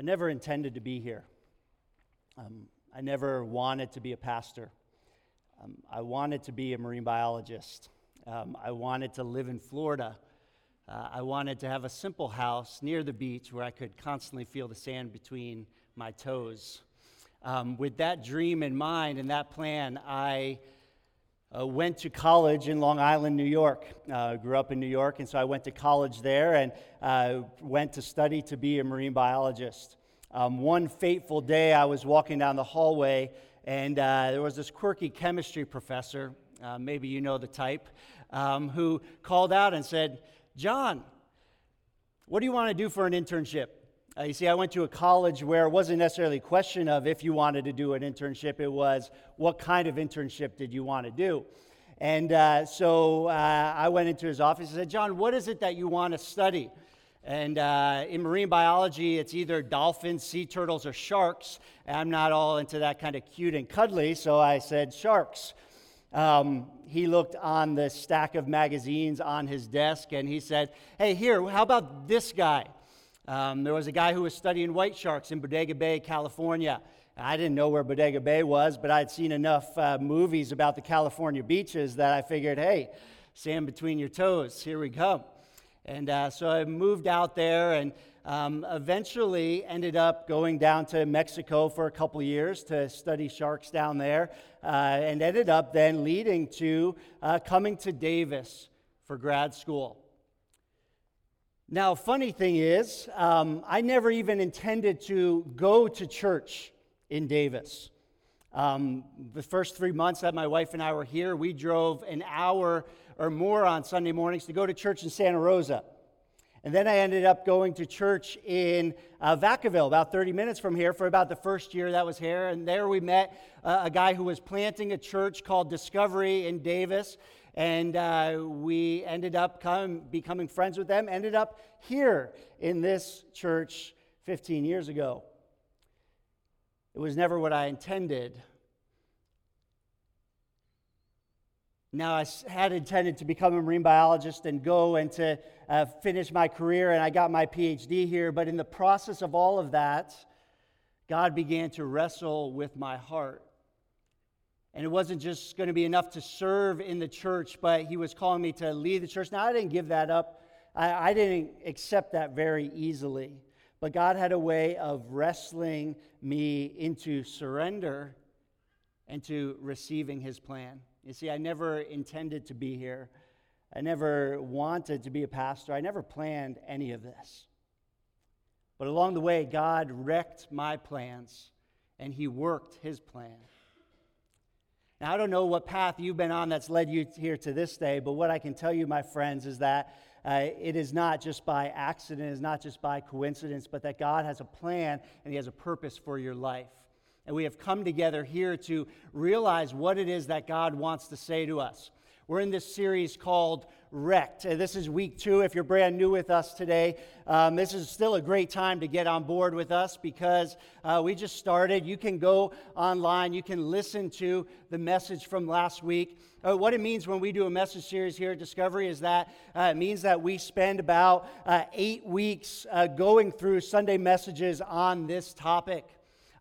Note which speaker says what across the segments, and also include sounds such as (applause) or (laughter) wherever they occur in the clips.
Speaker 1: I never intended to be here. Um, I never wanted to be a pastor. Um, I wanted to be a marine biologist. Um, I wanted to live in Florida. Uh, I wanted to have a simple house near the beach where I could constantly feel the sand between my toes. Um, with that dream in mind and that plan, I uh, went to college in Long Island, New York. Uh, grew up in New York, and so I went to college there and uh, went to study to be a marine biologist. Um, one fateful day, I was walking down the hallway, and uh, there was this quirky chemistry professor, uh, maybe you know the type, um, who called out and said, John, what do you want to do for an internship? Uh, you see, I went to a college where it wasn't necessarily a question of if you wanted to do an internship, it was what kind of internship did you want to do? And uh, so uh, I went into his office and said, John, what is it that you want to study? And uh, in marine biology, it's either dolphins, sea turtles, or sharks. I'm not all into that kind of cute and cuddly, so I said sharks. Um, he looked on the stack of magazines on his desk and he said, Hey, here, how about this guy? Um, there was a guy who was studying white sharks in Bodega Bay, California. I didn't know where Bodega Bay was, but I'd seen enough uh, movies about the California beaches that I figured, hey, sand between your toes, here we come. And uh, so I moved out there and um, eventually ended up going down to Mexico for a couple years to study sharks down there, uh, and ended up then leading to uh, coming to Davis for grad school. Now, funny thing is, um, I never even intended to go to church in Davis. Um, the first three months that my wife and I were here, we drove an hour or more on Sunday mornings to go to church in Santa Rosa. And then I ended up going to church in uh, Vacaville, about 30 minutes from here, for about the first year that was here. And there we met uh, a guy who was planting a church called Discovery in Davis. And uh, we ended up come, becoming friends with them, ended up here in this church 15 years ago. It was never what I intended. Now, I had intended to become a marine biologist and go and to uh, finish my career, and I got my PhD here. But in the process of all of that, God began to wrestle with my heart. And it wasn't just going to be enough to serve in the church, but He was calling me to lead the church. Now, I didn't give that up, I, I didn't accept that very easily. But God had a way of wrestling me into surrender and to receiving His plan. You see, I never intended to be here. I never wanted to be a pastor. I never planned any of this. But along the way, God wrecked my plans and He worked His plan. Now, I don't know what path you've been on that's led you here to this day, but what I can tell you, my friends, is that uh, it is not just by accident, it is not just by coincidence, but that God has a plan and He has a purpose for your life. And we have come together here to realize what it is that God wants to say to us. We're in this series called Wrecked. This is week two. If you're brand new with us today, um, this is still a great time to get on board with us because uh, we just started. You can go online, you can listen to the message from last week. Uh, what it means when we do a message series here at Discovery is that uh, it means that we spend about uh, eight weeks uh, going through Sunday messages on this topic.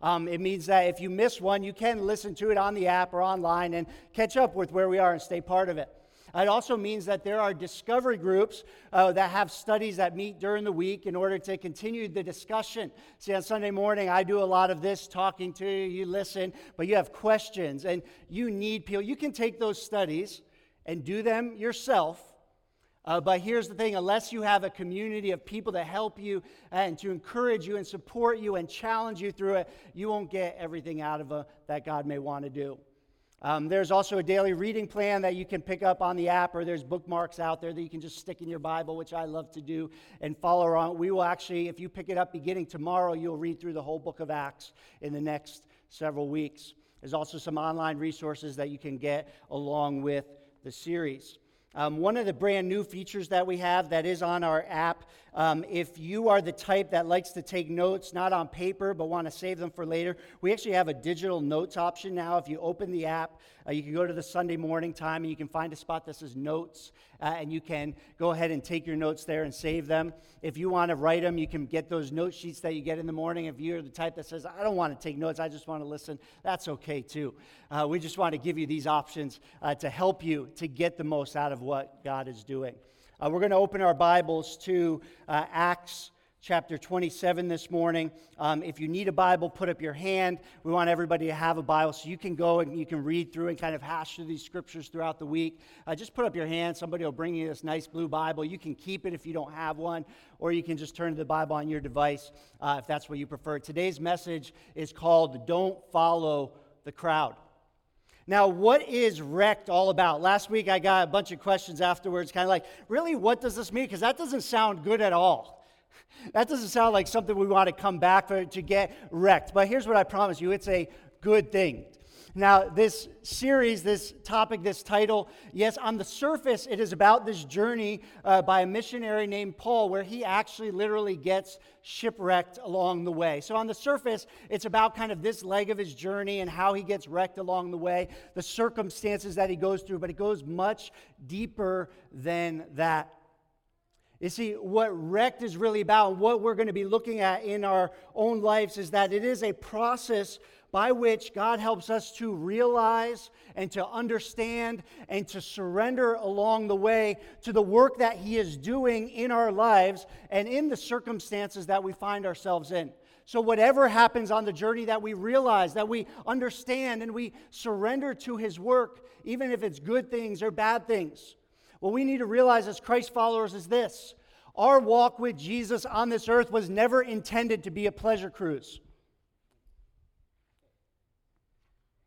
Speaker 1: Um, it means that if you miss one, you can listen to it on the app or online and catch up with where we are and stay part of it. It also means that there are discovery groups uh, that have studies that meet during the week in order to continue the discussion. See, on Sunday morning, I do a lot of this talking to you, you listen, but you have questions and you need people. You can take those studies and do them yourself uh, but here's the thing unless you have a community of people to help you and to encourage you and support you and challenge you through it, you won't get everything out of it that God may want to do. Um, there's also a daily reading plan that you can pick up on the app, or there's bookmarks out there that you can just stick in your Bible, which I love to do, and follow on. We will actually, if you pick it up beginning tomorrow, you'll read through the whole book of Acts in the next several weeks. There's also some online resources that you can get along with the series. Um, one of the brand new features that we have that is on our app, um, if you are the type that likes to take notes, not on paper, but want to save them for later, we actually have a digital notes option now. If you open the app, uh, you can go to the Sunday morning time and you can find a spot that says notes, uh, and you can go ahead and take your notes there and save them. If you want to write them, you can get those note sheets that you get in the morning. If you're the type that says, I don't want to take notes, I just want to listen, that's okay too. Uh, we just want to give you these options uh, to help you to get the most out of what God is doing. Uh, we're going to open our Bibles to uh, Acts chapter 27 this morning. Um, if you need a Bible, put up your hand. We want everybody to have a Bible so you can go and you can read through and kind of hash through these scriptures throughout the week. Uh, just put up your hand. Somebody will bring you this nice blue Bible. You can keep it if you don't have one, or you can just turn to the Bible on your device uh, if that's what you prefer. Today's message is called Don't Follow the Crowd. Now, what is wrecked all about? Last week I got a bunch of questions afterwards, kind of like, really, what does this mean? Because that doesn't sound good at all. (laughs) That doesn't sound like something we want to come back for, to get wrecked. But here's what I promise you it's a good thing. Now, this series, this topic, this title, yes, on the surface, it is about this journey uh, by a missionary named Paul, where he actually literally gets shipwrecked along the way. So, on the surface, it's about kind of this leg of his journey and how he gets wrecked along the way, the circumstances that he goes through, but it goes much deeper than that. You see, what wrecked is really about, and what we're going to be looking at in our own lives, is that it is a process by which God helps us to realize and to understand and to surrender along the way to the work that He is doing in our lives and in the circumstances that we find ourselves in. So, whatever happens on the journey, that we realize, that we understand, and we surrender to His work, even if it's good things or bad things. What we need to realize as Christ followers is this our walk with Jesus on this earth was never intended to be a pleasure cruise.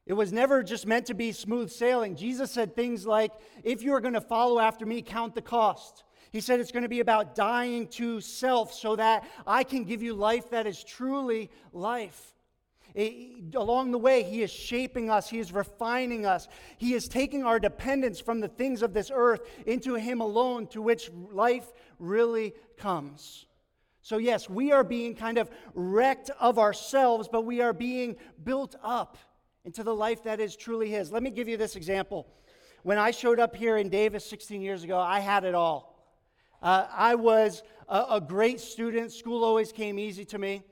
Speaker 1: It was never just meant to be smooth sailing. Jesus said things like, if you are going to follow after me, count the cost. He said it's going to be about dying to self so that I can give you life that is truly life. Along the way, He is shaping us, He is refining us, He is taking our dependence from the things of this earth into Him alone, to which life really comes. So, yes, we are being kind of wrecked of ourselves, but we are being built up into the life that is truly His. Let me give you this example. When I showed up here in Davis 16 years ago, I had it all. Uh, I was a, a, great student. School always came easy to me.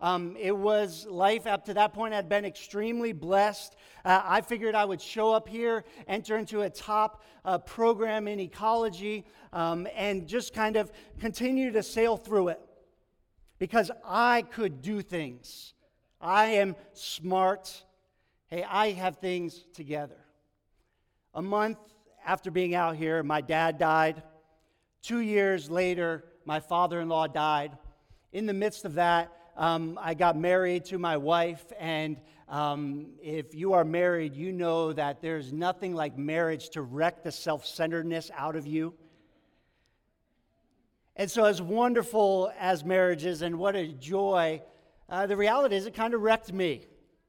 Speaker 1: Um, it was life up to that point. I'd been extremely blessed. Uh, I figured I would show up here, enter into a top uh, program in ecology, um, and just kind of continue to sail through it because I could do things. I am smart. Hey, I have things together. A month after being out here, my dad died. Two years later, my father in law died. In the midst of that, um, I got married to my wife, and um, if you are married, you know that there's nothing like marriage to wreck the self centeredness out of you. And so, as wonderful as marriage is, and what a joy, uh, the reality is it kind of wrecked me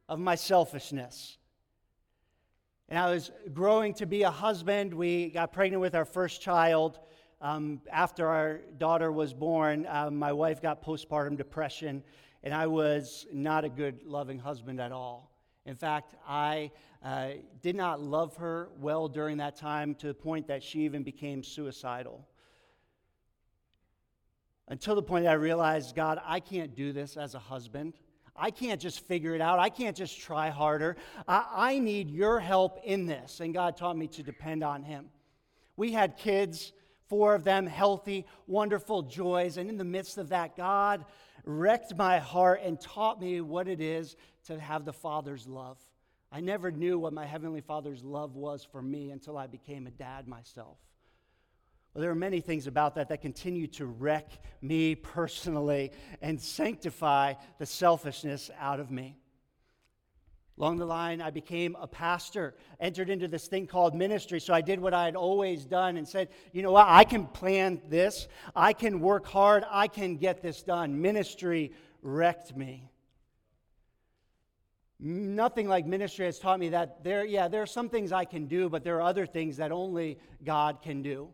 Speaker 1: of my selfishness. And I was growing to be a husband. We got pregnant with our first child. Um, after our daughter was born, um, my wife got postpartum depression, and I was not a good, loving husband at all. In fact, I uh, did not love her well during that time to the point that she even became suicidal. Until the point that I realized, God, I can't do this as a husband. I can't just figure it out. I can't just try harder. I, I need your help in this. And God taught me to depend on Him. We had kids, four of them, healthy, wonderful joys. And in the midst of that, God wrecked my heart and taught me what it is to have the Father's love. I never knew what my Heavenly Father's love was for me until I became a dad myself. Well, there are many things about that that continue to wreck me personally and sanctify the selfishness out of me. Along the line, I became a pastor, entered into this thing called ministry. So I did what I had always done and said, you know what, I can plan this, I can work hard, I can get this done. Ministry wrecked me. Nothing like ministry has taught me that there, yeah, there are some things I can do, but there are other things that only God can do.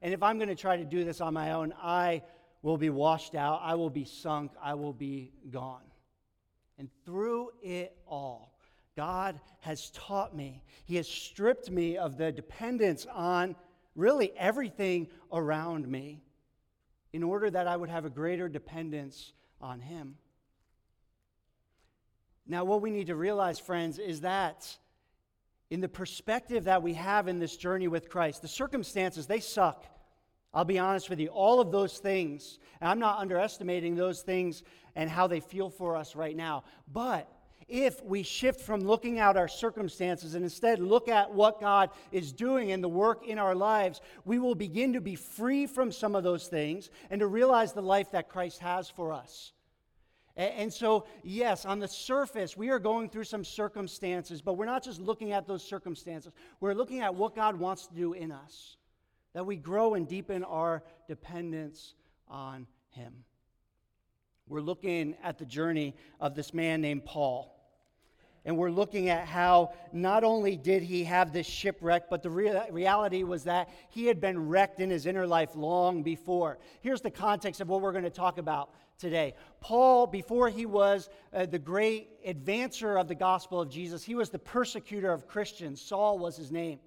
Speaker 1: And if I'm going to try to do this on my own, I will be washed out, I will be sunk, I will be gone. And through it all, God has taught me. He has stripped me of the dependence on really everything around me in order that I would have a greater dependence on Him. Now, what we need to realize, friends, is that in the perspective that we have in this journey with Christ, the circumstances, they suck. I'll be honest with you. All of those things, and I'm not underestimating those things and how they feel for us right now. But if we shift from looking at our circumstances and instead look at what God is doing in the work in our lives, we will begin to be free from some of those things and to realize the life that Christ has for us. And so, yes, on the surface, we are going through some circumstances, but we're not just looking at those circumstances. We're looking at what God wants to do in us, that we grow and deepen our dependence on Him. We're looking at the journey of this man named Paul. And we're looking at how not only did he have this shipwreck, but the rea- reality was that he had been wrecked in his inner life long before. Here's the context of what we're going to talk about today. Paul, before he was uh, the great advancer of the gospel of Jesus, he was the persecutor of Christians. Saul was his name.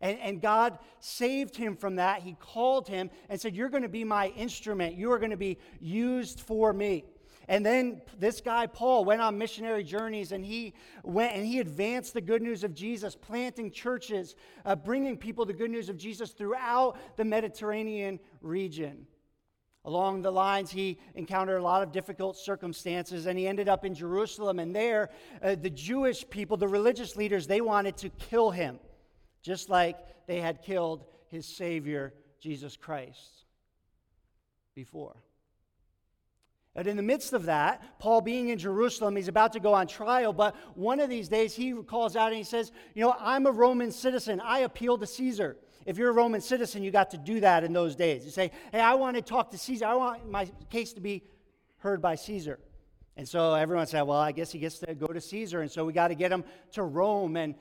Speaker 1: And, and God saved him from that. He called him and said, You're going to be my instrument. You are going to be used for me. And then this guy, Paul, went on missionary journeys and he went and he advanced the good news of Jesus, planting churches, uh, bringing people the good news of Jesus throughout the Mediterranean region. Along the lines, he encountered a lot of difficult circumstances and he ended up in Jerusalem. And there, uh, the Jewish people, the religious leaders, they wanted to kill him, just like they had killed his Savior, Jesus Christ, before. And in the midst of that, Paul being in Jerusalem, he's about to go on trial, but one of these days he calls out and he says, You know, I'm a Roman citizen. I appeal to Caesar. If you're a Roman citizen, you got to do that in those days. You say, Hey, I want to talk to Caesar. I want my case to be heard by Caesar. And so everyone said, Well, I guess he gets to go to Caesar. And so we got to get him to Rome. And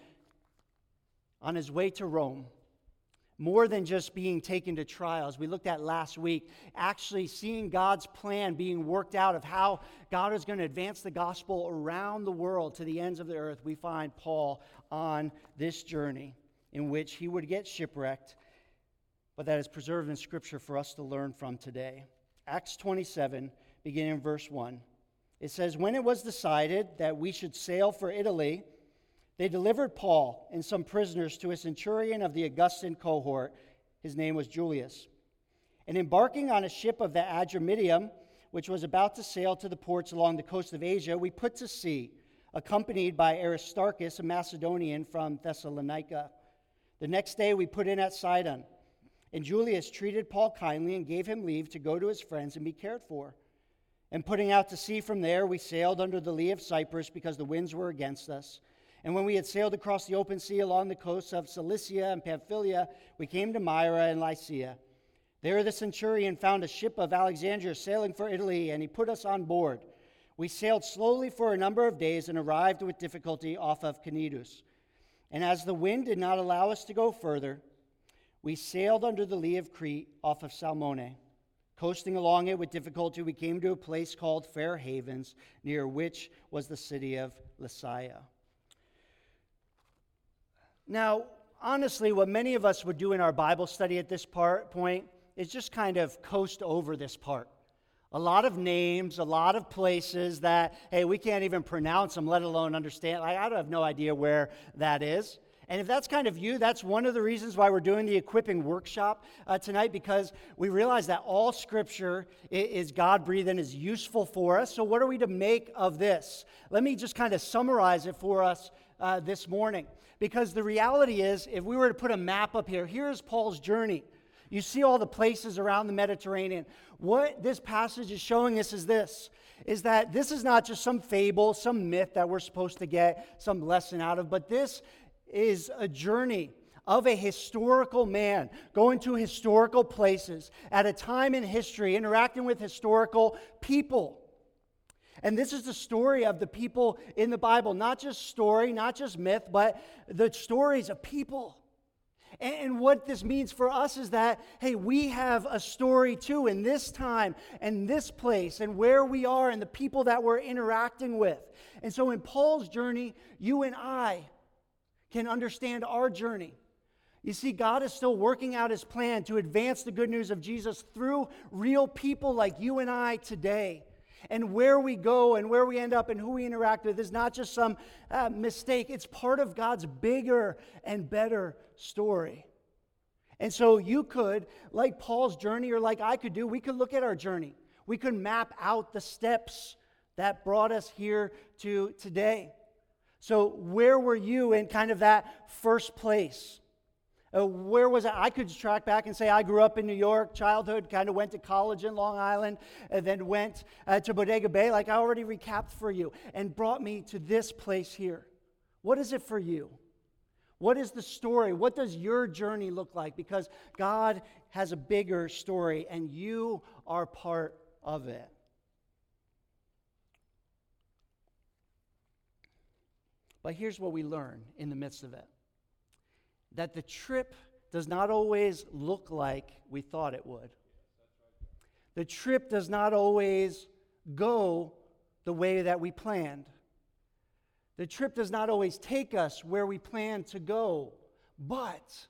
Speaker 1: on his way to Rome, more than just being taken to trials. We looked at last week, actually seeing God's plan being worked out of how God is going to advance the gospel around the world to the ends of the earth. We find Paul on this journey in which he would get shipwrecked, but that is preserved in Scripture for us to learn from today. Acts 27, beginning in verse 1. It says, When it was decided that we should sail for Italy, they delivered Paul and some prisoners to a centurion of the Augustan cohort. His name was Julius. And embarking on a ship of the Adramyttium, which was about to sail to the ports along the coast of Asia, we put to sea, accompanied by Aristarchus, a Macedonian from Thessalonica. The next day we put in at Sidon, and Julius treated Paul kindly and gave him leave to go to his friends and be cared for. And putting out to sea from there, we sailed under the lee of Cyprus because the winds were against us. And when we had sailed across the open sea along the coasts of Cilicia and Pamphylia, we came to Myra and Lycia. There the centurion found a ship of Alexandria sailing for Italy, and he put us on board. We sailed slowly for a number of days and arrived with difficulty off of Cnidus. And as the wind did not allow us to go further, we sailed under the lee of Crete off of Salmone. Coasting along it with difficulty, we came to a place called Fair Havens, near which was the city of Lasea. Now, honestly, what many of us would do in our Bible study at this part, point is just kind of coast over this part. A lot of names, a lot of places that, hey, we can't even pronounce them, let alone understand. Like, I have no idea where that is. And if that's kind of you, that's one of the reasons why we're doing the equipping workshop uh, tonight because we realize that all scripture is God breathed and is useful for us. So, what are we to make of this? Let me just kind of summarize it for us uh, this morning. Because the reality is, if we were to put a map up here, here's Paul's journey. You see all the places around the Mediterranean. What this passage is showing us is this is that this is not just some fable, some myth that we're supposed to get some lesson out of, but this is a journey of a historical man going to historical places at a time in history, interacting with historical people. And this is the story of the people in the Bible, not just story, not just myth, but the stories of people. And, what this means for us is that, hey, we have a story too in this time and this place and where we are and the people that we're interacting with. And so in Paul's journey, you and I can understand our journey. You see, God is still working out his plan to advance the good news of Jesus through real people like you and I today. And where we go and where we end up and who we interact with is not just some uh, mistake, it's part of God's bigger and better story. And so you could, like Paul's journey or like I could do, we could look at our journey. We could map out the steps that brought us here to today. So, where were you in kind of that first place? Uh, where was I? I could track back and say I grew up in New York, childhood, kind of went to college in Long Island, and then went uh, to Bodega Bay, like I already recapped for you, and brought me to this place here. What is it for you? What is the story? What does your journey look like? Because God has a bigger story, and you are part of it. But here's what we learn in the midst of it that the trip does not always look like we thought it would. The trip does not always go the way that we planned. The trip does not always take us where we plan to go. But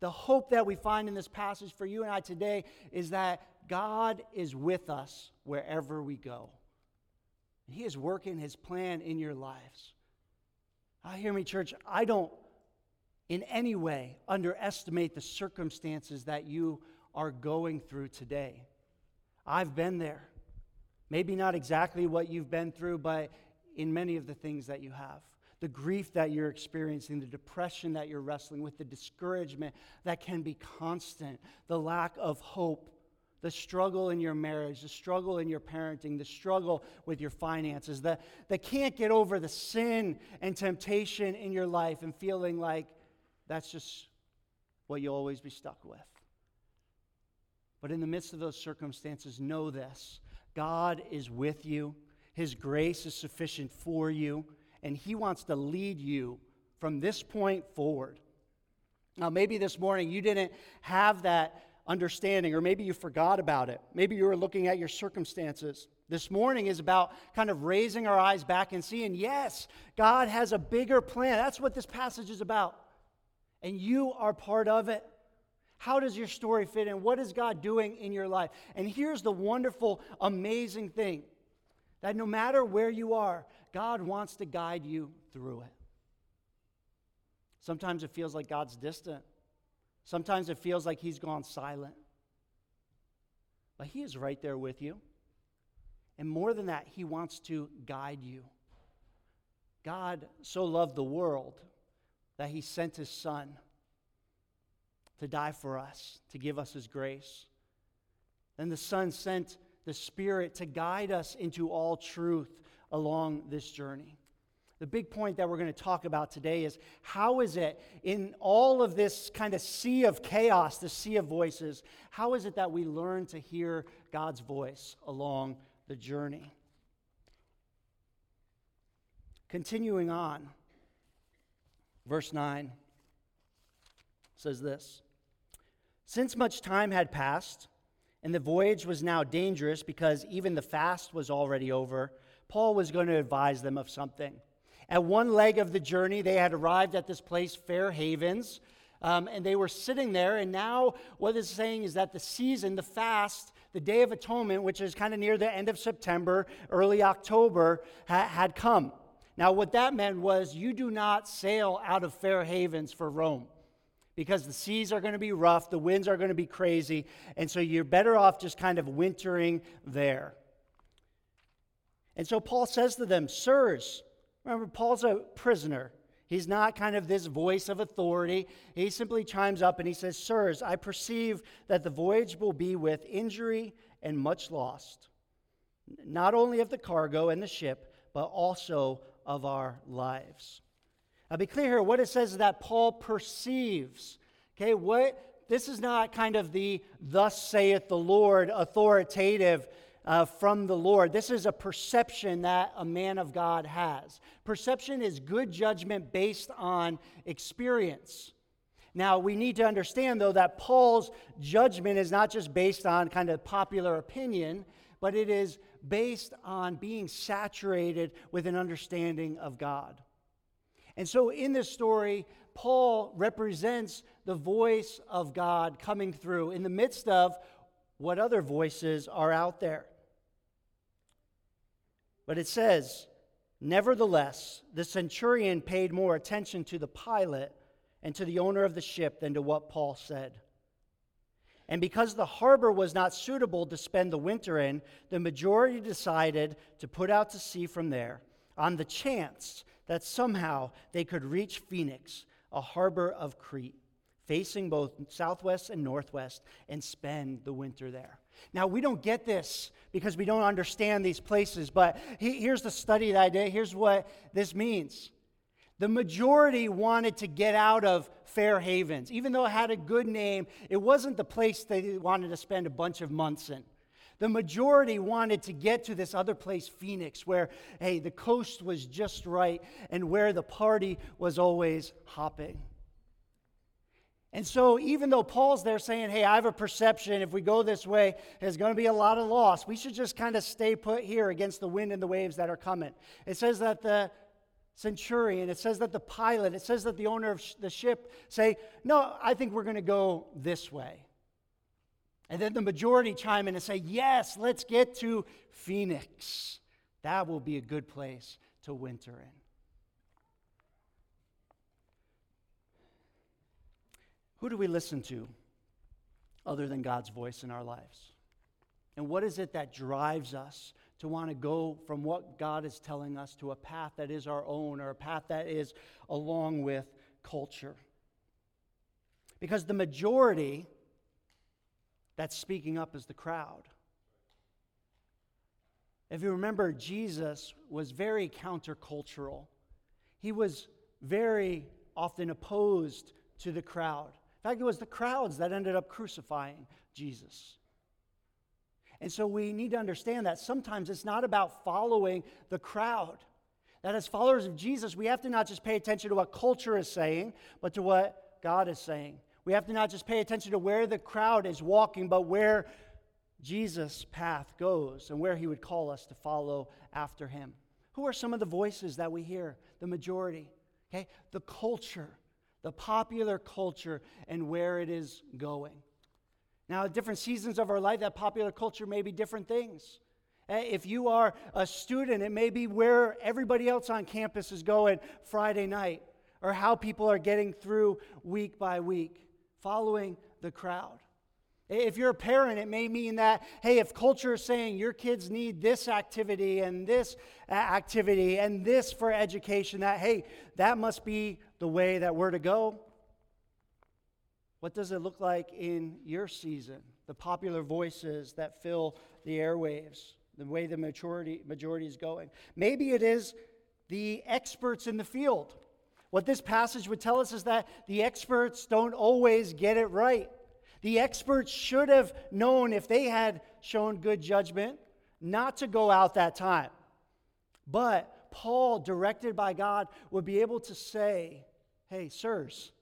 Speaker 1: the hope that we find in this passage for you and I today is that God is with us wherever we go. He is working his plan in your lives. I hear me, church. I don't in any way underestimate the circumstances that you are going through today. I've been there. Maybe not exactly what you've been through, but in many of the things that you have. The grief that you're experiencing, the depression that you're wrestling with, the discouragement that can be constant, the lack of hope, the struggle in your marriage, the struggle in your parenting, the struggle with your finances, the, that can't get over the sin and temptation in your life and feeling like that's just what you'll always be stuck with. But in the midst of those circumstances, know this God is with you, His grace is sufficient for you, and He wants to lead you from this point forward. Now, maybe this morning you didn't have that understanding, or maybe you forgot about it. Maybe you were looking at your circumstances. This morning is about kind of raising our eyes back and seeing, yes, God has a bigger plan. That's what this passage is about and you are part of it. How does your story fit in? What is God doing in your life? And here's the wonderful, amazing thing that no matter where you are, God wants to guide you through it. Sometimes it feels like God's distant, sometimes it feels like He's gone silent. But He is right there with you. And more than that, He wants to guide you. God so loved the world that he sent his son to die for us, to give us his grace. And the son sent the Spirit to guide us into all truth along this journey. The big point that we're going to talk about today is how is it in all of this kind of sea of chaos, the sea of voices, how is it that we learn to hear God's voice along the journey? Continuing on, Verse 9 says this Since much time had passed, and the voyage was now dangerous because even the fast was already over, Paul was going to advise them of something. At one leg of the journey, they had arrived at this place, Fair Havens, um, and they were sitting there. And now, what it's saying is that the season, the fast, the Day of Atonement, which is kind of near the end of September, early October, ha- had come. Now, what that meant was you do not sail out of Fair Havens for Rome because the seas are going to be rough, the winds are going to be crazy, and so you're better off just kind of wintering there. And so Paul says to them, Sirs, remember, Paul's a prisoner. He's not kind of this voice of authority. He simply chimes up and he says, Sirs, I perceive that the voyage will be with injury and much lost, not only of the cargo and the ship, but also of our lives. Now, be clear here, what it says is that Paul perceives. Okay, what this is not kind of the thus saith the Lord authoritative uh, from the Lord. This is a perception that a man of God has. Perception is good judgment based on experience. Now, we need to understand, though, that Paul's judgment is not just based on kind of popular opinion, but it is based on being saturated with an understanding of God. And so, in this story, Paul represents the voice of God coming through in the midst of what other voices are out there. But it says, Nevertheless, the centurion paid more attention to the pilot and to the owner of the ship than to what Paul said. And because the harbor was not suitable to spend the winter in, the majority decided to put out to sea from there on the chance that somehow they could reach Phoenix, a harbor of Crete, facing both southwest and northwest, and spend the winter there. Now, we don't get this because we don't understand these places, but here's the study that I did. Here's what this means. The majority wanted to get out of Fair Havens. Even though it had a good name, it wasn't the place they wanted to spend a bunch of months in. The majority wanted to get to this other place, Phoenix, where, hey, the coast was just right and where the party was always hopping. And so, even though Paul's there saying, hey, I have a perception, if we go this way, there's going to be a lot of loss, we should just kind of stay put here against the wind and the waves that are coming. It says that the centurion, it says that the pilot, it says that the owner of the ship say, no, I think we're going to go this way. And then the majority chime in and say, yes, let's get to Phoenix. That will be a good place to winter in. Who do we listen to other than God's voice in our lives? And what is it that drives us to want to go from what God is telling us to a path that is our own or a path that is along with culture? Because the majority that's speaking up is the crowd. If you remember, Jesus was very countercultural. He was very often opposed to the crowd. In fact, it was the crowds that ended up crucifying Jesus. And so we need to understand that sometimes it's not about following the crowd. That as followers of Jesus, we have to not just pay attention to what culture is saying, but to what God is saying. We have to not just pay attention to where the crowd is walking, but where Jesus' path goes and where he would call us to follow after him. Who are some of the voices that we hear? The majority. Okay? The culture the popular culture and where it is going. Now, at different seasons of our life, that popular culture may be different things. Eh, if you are a student, it may be where everybody else on campus is going Friday night, or how people are getting through week by week, following the crowd. If you're a parent, it may mean that, hey, if culture is saying your kids need this activity and this activity and this for education, that, hey, that must be the way that we're to go. What does it look like in your season? The popular voices that fill the airwaves, the way the majority, majority is going. Maybe it is the experts in the field. What this passage would tell us is that the experts don't always get it right. The experts should have known if they had shown good judgment not to go out that time. But Paul, directed by God, would be able to say, Hey, sirs,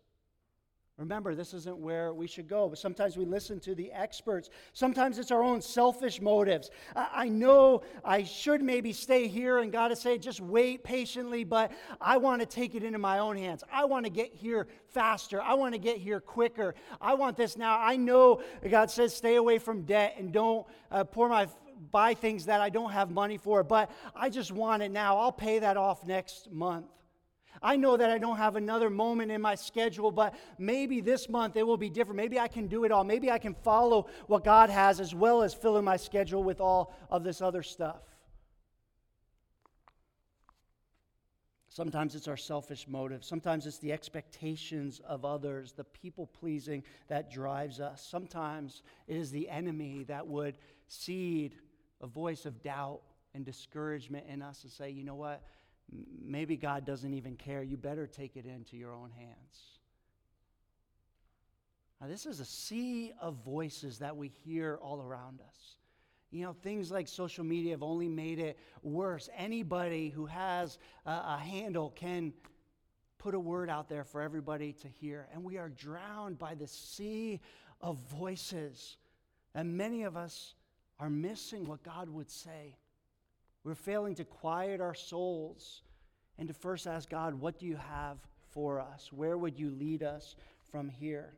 Speaker 1: Remember, this isn't where we should go, but sometimes we listen to the experts. Sometimes it's our own selfish motives. I, know I should maybe stay here, and God is saying, just wait patiently, but I want to take it into my own hands. I want to get here faster. I want to get here quicker. I want this now. I know God says, stay away from debt and don't uh, pour my buy things that I don't have money for, but I just want it now. I'll pay that off next month. I know that I don't have another moment in my schedule, but maybe this month it will be different. Maybe I can do it all. Maybe I can follow what God has as well as filling my schedule with all of this other stuff. Sometimes it's our selfish motive. Sometimes it's the expectations of others, the people pleasing that drives us. Sometimes it is the enemy that would seed a voice of doubt and discouragement in us and say, you know what? Maybe God doesn't even care. You better take it into your own hands. Now, this is a sea of voices that we hear all around us. You know, things like social media have only made it worse. Anybody who has a, a handle can put a word out there for everybody to hear. And we are drowned by the sea of voices. And many of us are missing what God would say. We're failing to quiet our souls and to first ask God, What do you have for us? Where would you lead us from here?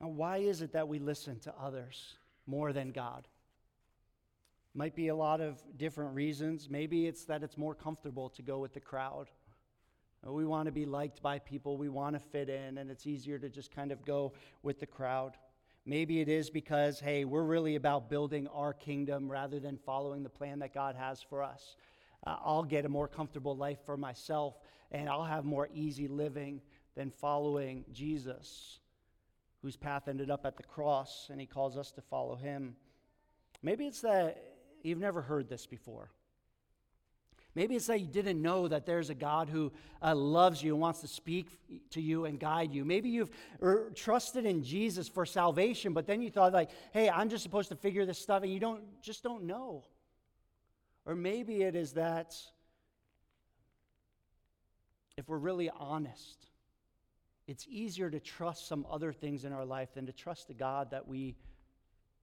Speaker 1: Now, why is it that we listen to others more than God? Might be a lot of different reasons. Maybe it's that it's more comfortable to go with the crowd. We want to be liked by people, we want to fit in, and it's easier to just kind of go with the crowd. Maybe it is because, hey, we're really about building our kingdom rather than following the plan that God has for us. Uh, I'll get a more comfortable life for myself, and I'll have more easy living than following Jesus, whose path ended up at the cross, and he calls us to follow him. Maybe it's that you've never heard this before. Maybe it's that you didn't know that there's a God who uh, loves you and wants to speak to you and guide you. Maybe you've er, trusted in Jesus for salvation, but then you thought like, "Hey, I'm just supposed to figure this stuff," and you don't just don't know. Or maybe it is that if we're really honest, it's easier to trust some other things in our life than to trust a God that we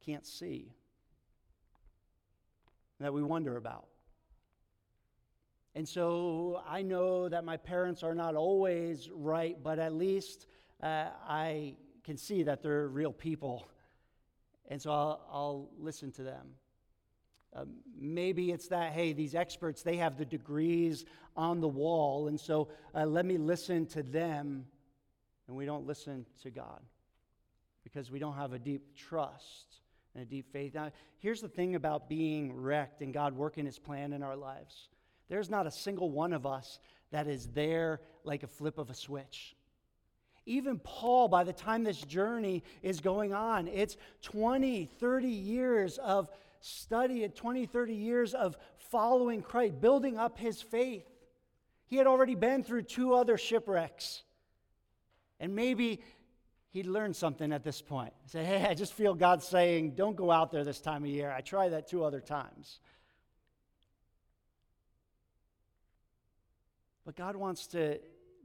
Speaker 1: can't see, that we wonder about. And so I know that my parents are not always right, but at least uh, I can see that they're real people. And so I'll, I'll listen to them. Uh, maybe it's that, hey, these experts, they have the degrees on the wall, and so uh, let me listen to them, and we don't listen to God because we don't have a deep trust and a deep faith. Now, here's the thing about being wrecked and God working his plan in our lives there's not a single one of us that is there like a flip of a switch. Even Paul, by the time this journey is going on, it's 20, 30 years of study, 20, 30 years of following Christ, building up his faith. He had already been through two other shipwrecks. And maybe he'd learned something at this point. Say, hey, I just feel God saying, don't go out there this time of year. I tried that two other times. But God wants to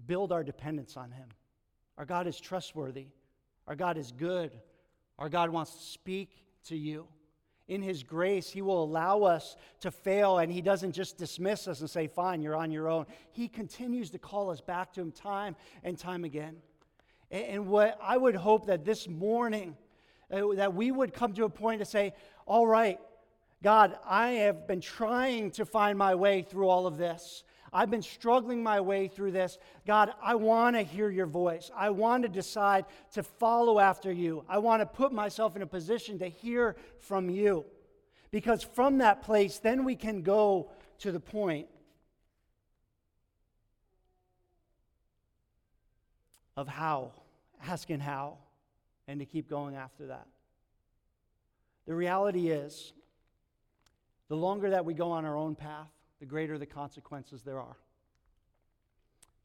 Speaker 1: build our dependence on Him. Our God is trustworthy. Our God is good. Our God wants to speak to you. In His grace, He will allow us to fail, and He doesn't just dismiss us and say, Fine, you're on your own. He continues to call us back to Him time and time again. And what I would hope that this morning, uh, that we would come to a point to say, All right, God, I have been trying to find my way through all of this. I've been struggling my way through this. God, I want to hear your voice. I want to decide to follow after you. I want to put myself in a position to hear from you. Because from that place, then we can go to the point of how, asking how, and to keep going after that. The reality is, the longer that we go on our own path, the greater the consequences there are.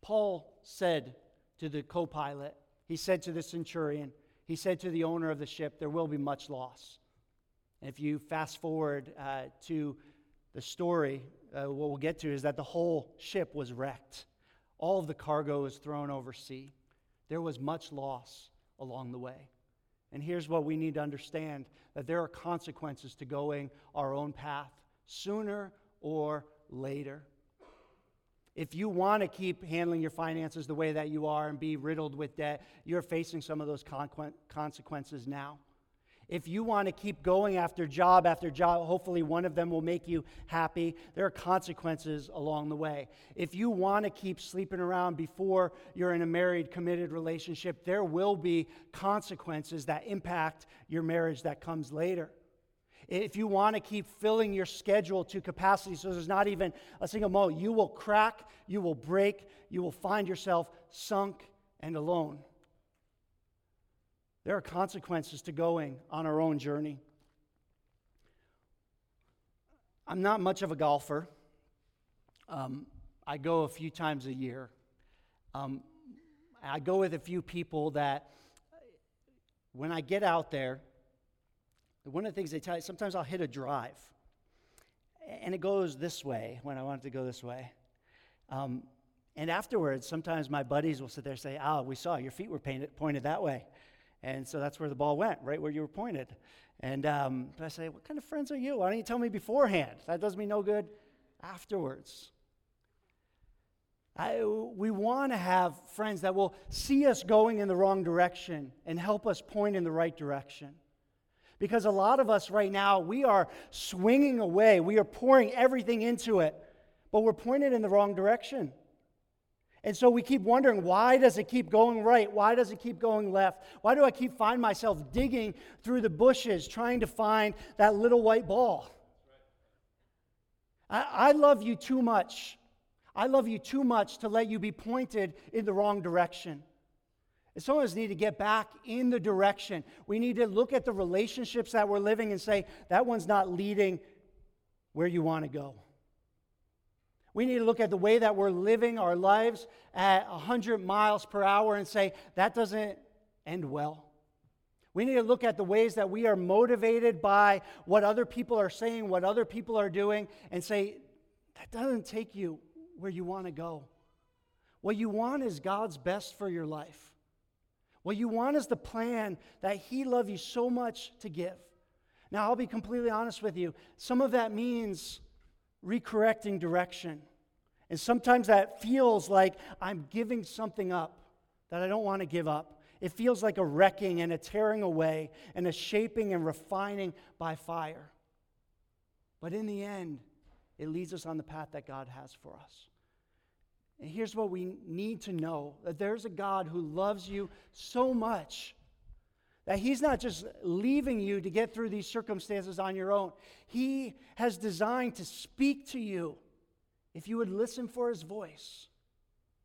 Speaker 1: Paul said to the co pilot, he said to the centurion, he said to the owner of the ship, there will be much loss. And if you fast forward uh, to the story, uh, what we'll get to is that the whole ship was wrecked. All of the cargo was thrown over sea. There was much loss along the way. And here's what we need to understand that there are consequences to going our own path sooner or later. If you want to keep handling your finances the way that you are and be riddled with debt, you're facing some of those consequences now. If you want to keep going after job after job, hopefully one of them will make you happy. There are consequences along the way. If you want to keep sleeping around before you're in a married, committed relationship, there will be consequences that impact your marriage that comes later if you want to keep filling your schedule to capacity so there's not even a single moment, you will crack, you will break, you will find yourself sunk and alone. There are consequences to going on our own journey. I'm not much of a golfer. Um, I go a few times a year. Um, I go with a few people that when I get out there, one of the things they tell you, sometimes I'll hit a drive, and it goes this way when I want it to go this way. Um, And afterwards, sometimes my buddies will sit there and say, Oh, we saw your feet were painted, pointed that way. And so that's where the ball went, right where you were pointed. And um, I say, What kind of friends are you? Why don't you tell me beforehand? That does me no good afterwards. I, we want to have friends that will see us going in the wrong direction and help us point in the right direction. Because a lot of us right now, we are swinging away, we are pouring everything into it, but we're pointed in the wrong direction. And so we keep wondering why does it keep going right? Why does it keep going left? Why do I keep find myself digging through the bushes trying to find that little white ball? I, I love you too much I love you too much to let you be pointed in the wrong direction. Some of us need to get back in the direction. We need to look at the relationships that we're living and say, that one's not leading where you want to go. We need to look at the way that we're living our lives at 100 miles per hour and say, that doesn't end well. We need to look at the ways that we are motivated by what other people are saying, what other people are doing, and say, that doesn't take you where you want to go. What you want is God's best for your life. What you want is the plan that He loved you so much to give. Now, I'll be completely honest with you. Some of that means recorrecting direction. And sometimes that feels like I'm giving something up that I don't want to give up. It feels like a wrecking and a tearing away and a shaping and refining by fire. But in the end, it leads us on the path that God has for us. And here's what we need to know that there's a God who loves you so much that He's not just leaving you to get through these circumstances on your own. He has designed to speak to you if you would listen for His voice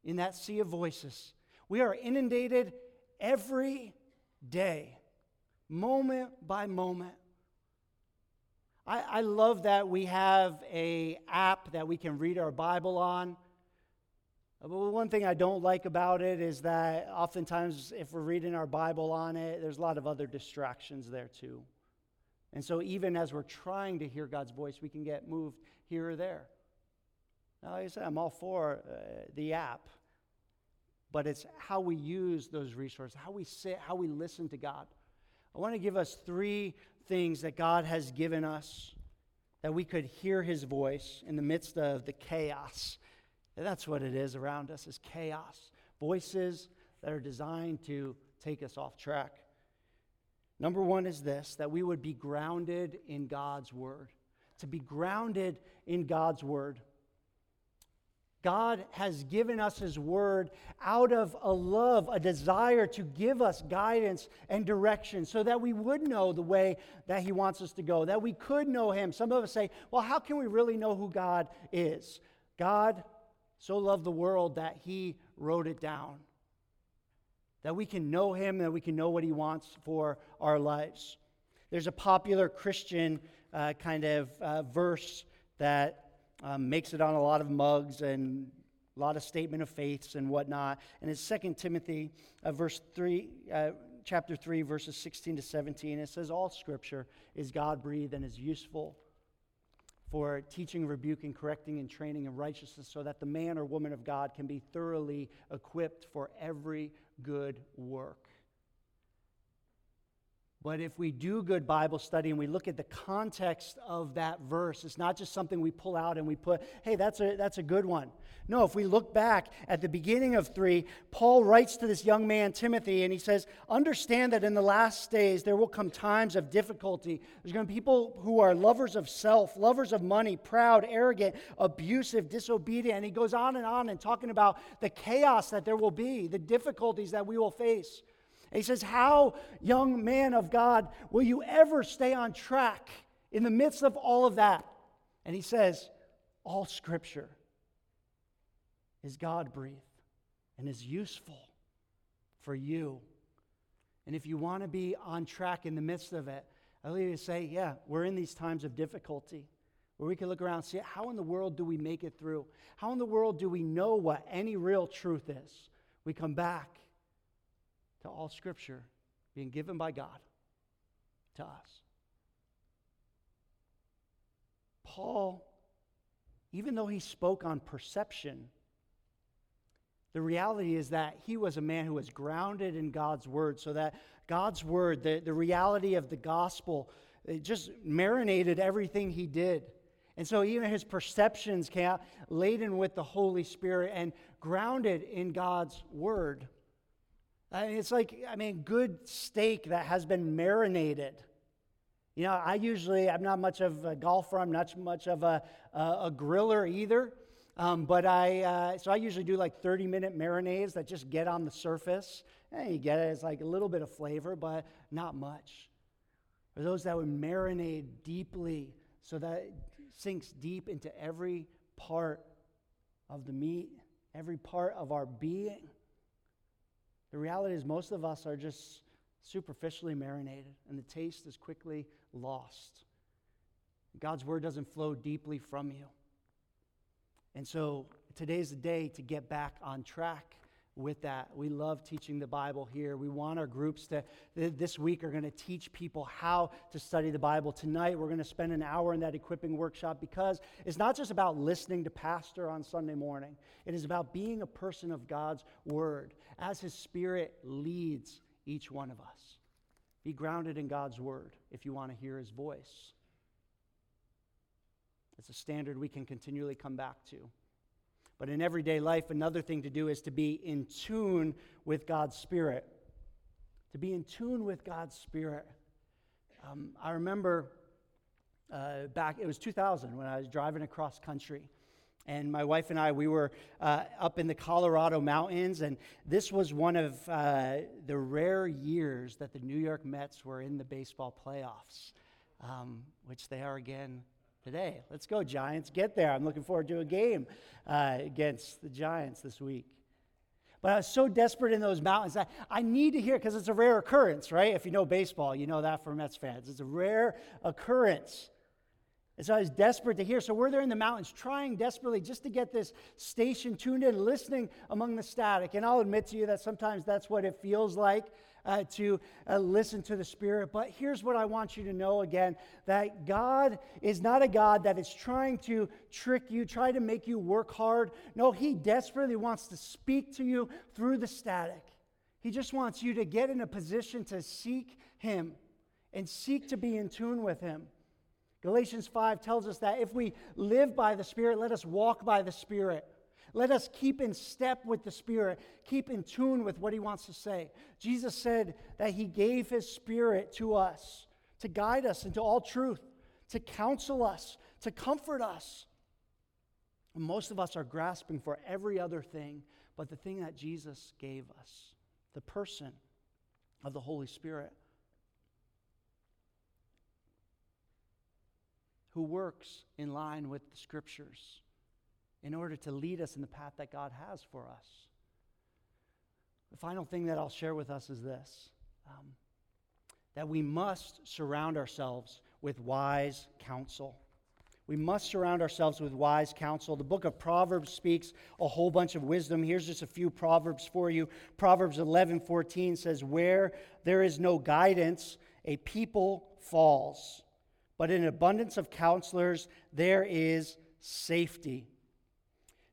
Speaker 1: in that sea of voices. We are inundated every day, moment by moment. I, I love that we have a app that we can read our Bible on. But one thing I don't like about it is that oftentimes, if we're reading our Bible on it, there's a lot of other distractions there too. And so, even as we're trying to hear God's voice, we can get moved here or there. Now, like I said, I'm all for uh, the app, but it's how we use those resources, how we sit, how we listen to God. I want to give us three things that God has given us that we could hear His voice in the midst of the chaos that's what it is around us is chaos. Voices that are designed to take us off track. Number one is this that we would be grounded in God's word. To be grounded in God's word. God has given us His Word out of a love, a desire to give us guidance and direction so that we would know the way that He wants us to go, that we could know Him. Some of us say, well, how can we really know who God is? God so loved the world that he wrote it down. That we can know him, that we can know what he wants for our lives. There's a popular Christian uh, kind of uh, verse that um, makes it on a lot of mugs and a lot of statement of faiths and whatnot. And it's 2 Timothy, uh, verse 3, uh, chapter 3, verses 16 to 17. It says, All scripture is God breathed and is useful for teaching, rebuking, correcting, and training in righteousness, so that the man or woman of God can be thoroughly equipped for every good work. But if we do good Bible study and we look at the context of that verse, it's not just something we pull out and we put, hey, that's a, that's a good one. No, if we look back at the beginning of 3, Paul writes to this young man, Timothy, and he says, Understand that in the last days there will come times of difficulty. There's going to be people who are lovers of self, lovers of money, proud, arrogant, abusive, disobedient. And he goes on and on and talking about the chaos that there will be, the difficulties that we will face. And he says, How, young man of God, will you ever stay on track in the midst of all of that? And he says, All scripture is God breathed and is useful for you. And if you want to be on track in the midst of it, I will you say, Yeah, we're in these times of difficulty where we can look around and see how in the world do we make it through? How in the world do we know what any real truth is? We come back to all Scripture being given by God to us. Paul, even though he spoke on perception, The reality is that he was a man who was grounded in God's word, so that God's word, the, the reality of the gospel, it just marinated everything he did. And so even his perceptions came out laden with the Holy Spirit and grounded in God's word. I mean, it's like, I mean, good steak that has been marinated. You know, I usually, I'm not much of a golfer, I'm not much of a, a, a griller either. Um, but I, uh, so I usually do like 30 minute marinades that just get on the surface. And you get it, it's like a little bit of flavor, but not much. Or those that would marinate deeply so that it sinks deep into every part of the meat, every part of our being. The reality is, most of us are just superficially marinated, and the taste is quickly lost. God's word doesn't flow deeply from you. And so today's the day to get back on track with that. We love teaching the Bible here. We want our groups to, this week, are going to teach people how to study the Bible. Tonight, we're going to spend an hour in that equipping workshop because it's not just about listening to Pastor on Sunday morning, it is about being a person of God's Word as His Spirit leads each one of us. Be grounded in God's Word if you want to hear His voice. It's a standard we can continually come back to. But in everyday life, another thing to do is to be in tune with God's Spirit. To be in tune with God's Spirit. Um, I remember uh, back, it was 2000 when I was driving across country. And my wife and I, we were uh, up in the Colorado mountains, and this was one of uh, the rare years that the New York Mets were in the baseball playoffs, um, which they are again today. Let's go, Giants. Get there. I'm looking forward to a game uh, against the Giants this week. But I was so desperate in those mountains. I, I need to hear, because it's a rare occurrence, right? If you know baseball, you know that for Mets fans. It's a rare occurrence. And so I was desperate to hear. So we're there in the mountains trying desperately just to get this station tuned in, listening among the static. And I'll admit to you that sometimes that's what it feels like uh, to uh, listen to the Spirit. But here's what I want you to know again that God is not a God that is trying to trick you, try to make you work hard. No, He desperately wants to speak to you through the static. He just wants you to get in a position to seek Him and seek to be in tune with Him. Galatians 5 tells us that if we live by the Spirit, let us walk by the Spirit. Let us keep in step with the Spirit, keep in tune with what He wants to say. Jesus said that He gave His Spirit to us to guide us into all truth, to counsel us, to comfort us. And most of us are grasping for every other thing but the thing that Jesus gave us the person of the Holy Spirit. Who works in line with the scriptures in order to lead us in the path that God has for us. The final thing that I'll share with us is this um, that we must surround ourselves with wise counsel. We must surround ourselves with wise counsel. The book of Proverbs speaks a whole bunch of wisdom. Here's just a few proverbs for you. Proverbs 11:14 says, "Where there is no guidance, a people falls, but in abundance of counselors there is safety."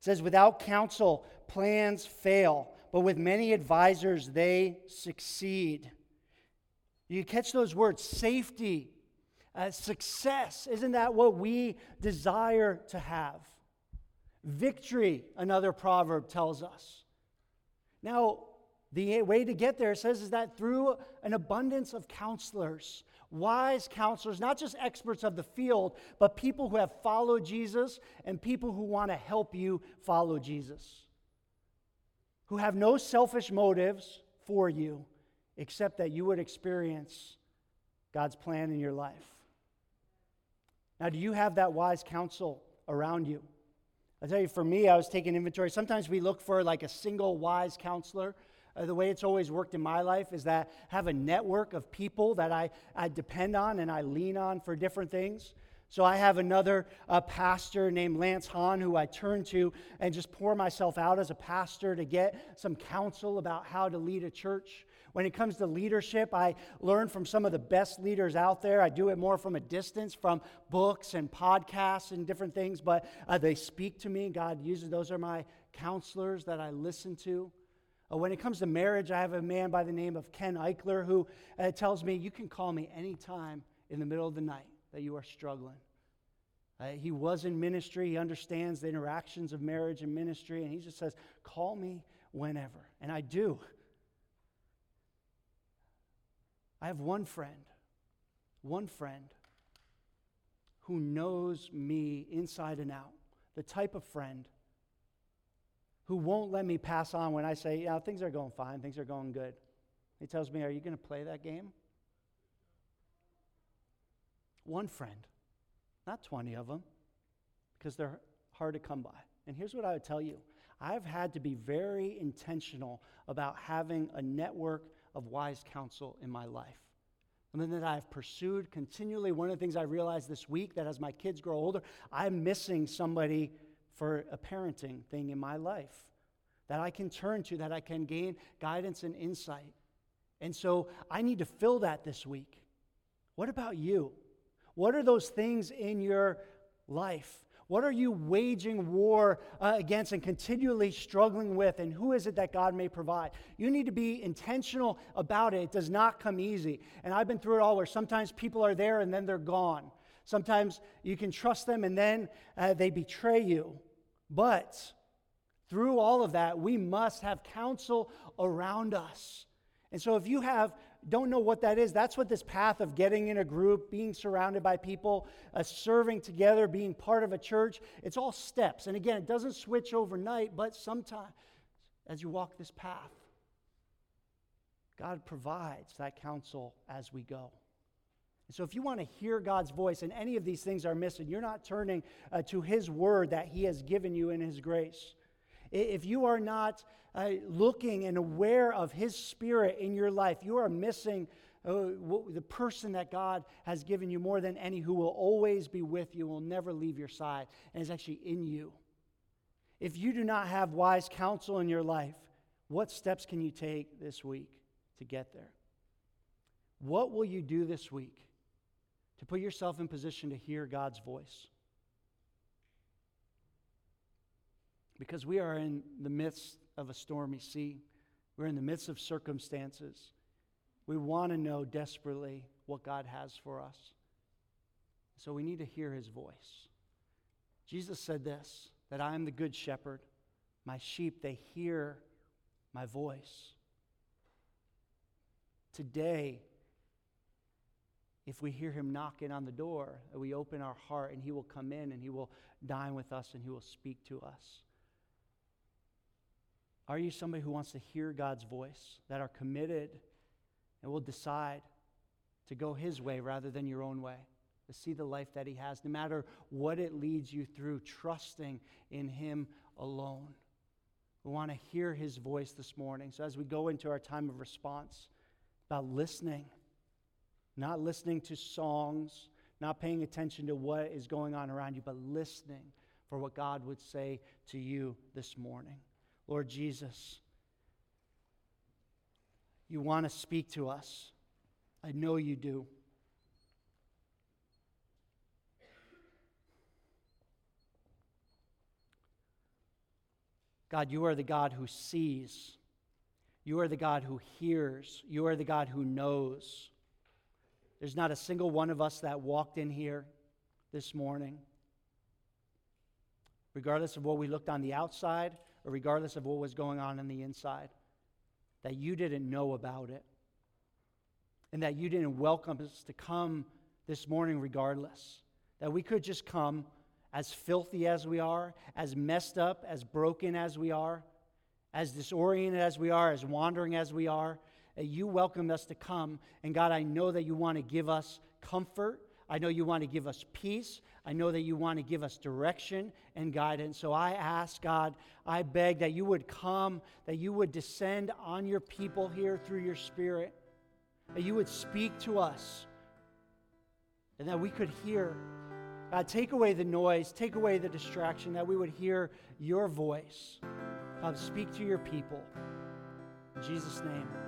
Speaker 1: It says, without counsel, plans fail, but with many advisors, they succeed. You catch those words safety, uh, success. Isn't that what we desire to have? Victory, another proverb tells us. Now, the way to get there says is that through an abundance of counselors, wise counselors, not just experts of the field, but people who have followed Jesus and people who want to help you follow Jesus, who have no selfish motives for you except that you would experience God's plan in your life. Now, do you have that wise counsel around you? I tell you, for me, I was taking inventory. Sometimes we look for like a single wise counselor uh, the way it's always worked in my life is that I have a network of people that I, I depend on and I lean on for different things. So I have another uh, pastor named Lance Hahn who I turn to and just pour myself out as a pastor to get some counsel about how to lead a church. When it comes to leadership, I learn from some of the best leaders out there. I do it more from a distance, from books and podcasts and different things, but uh, they speak to me. God uses those are my counselors that I listen to. Uh, when it comes to marriage, I have a man by the name of Ken Eichler who uh, tells me, You can call me anytime in the middle of the night that you are struggling. Uh, he was in ministry, he understands the interactions of marriage and ministry, and he just says, Call me whenever. And I do. I have one friend, one friend who knows me inside and out, the type of friend who won't let me pass on when I say, Yeah, things are going fine, things are going good. He tells me, Are you going to play that game? One friend, not 20 of them, because they're hard to come by. And here's what I would tell you I've had to be very intentional about having a network of wise counsel in my life. Something that I've pursued continually. One of the things I realized this week that as my kids grow older, I'm missing somebody for a parenting thing in my life that I can turn to, that I can gain guidance and insight. And so I need to fill that this week. What about you? What are those things in your life? What are you waging war uh, against and continually struggling with? And who is it that God may provide? You need to be intentional about it. It does not come easy. And I've been through it all where sometimes people are there and then they're gone. Sometimes you can trust them and then uh, they betray you. But through all of that, we must have counsel around us. And so if you have don't know what that is, that's what this path of getting in a group, being surrounded by people, uh, serving together, being part of a church, it's all steps. And again, it doesn't switch overnight, but sometimes as you walk this path, God provides that counsel as we go. So, if you want to hear God's voice and any of these things are missing, you're not turning uh, to His word that He has given you in His grace. If you are not uh, looking and aware of His Spirit in your life, you are missing uh, the person that God has given you more than any who will always be with you, will never leave your side, and is actually in you. If you do not have wise counsel in your life, what steps can you take this week to get there? What will you do this week to put yourself in position to hear God's voice? Because we are in the midst of a stormy sea, we're in the midst of circumstances. We want to know desperately what God has for us. So we need to hear his voice. Jesus said this that I am the good shepherd. My sheep, they hear my voice. Today, if we hear him knocking on the door, we open our heart and he will come in and he will dine with us and he will speak to us. Are you somebody who wants to hear God's voice, that are committed and will decide to go His way rather than your own way, to see the life that He has, no matter what it leads you through, trusting in Him alone? We want to hear His voice this morning. So, as we go into our time of response, about listening, not listening to songs, not paying attention to what is going on around you, but listening for what God would say to you this morning. Lord Jesus, you want to speak to us. I know you do. God, you are the God who sees. You are the God who hears. You are the God who knows. There's not a single one of us that walked in here this morning, regardless of what we looked on the outside or regardless of what was going on in the inside, that you didn't know about it, and that you didn't welcome us to come this morning regardless. That we could just come as filthy as we are, as messed up, as broken as we are, as disoriented as we are, as wandering as we are, you welcomed us to come. And God, I know that you want to give us comfort. I know you want to give us peace. I know that you want to give us direction and guidance. So I ask, God, I beg that you would come, that you would descend on your people here through your Spirit, that you would speak to us, and that we could hear. God, take away the noise, take away the distraction, that we would hear your voice. God, speak to your people. In Jesus' name.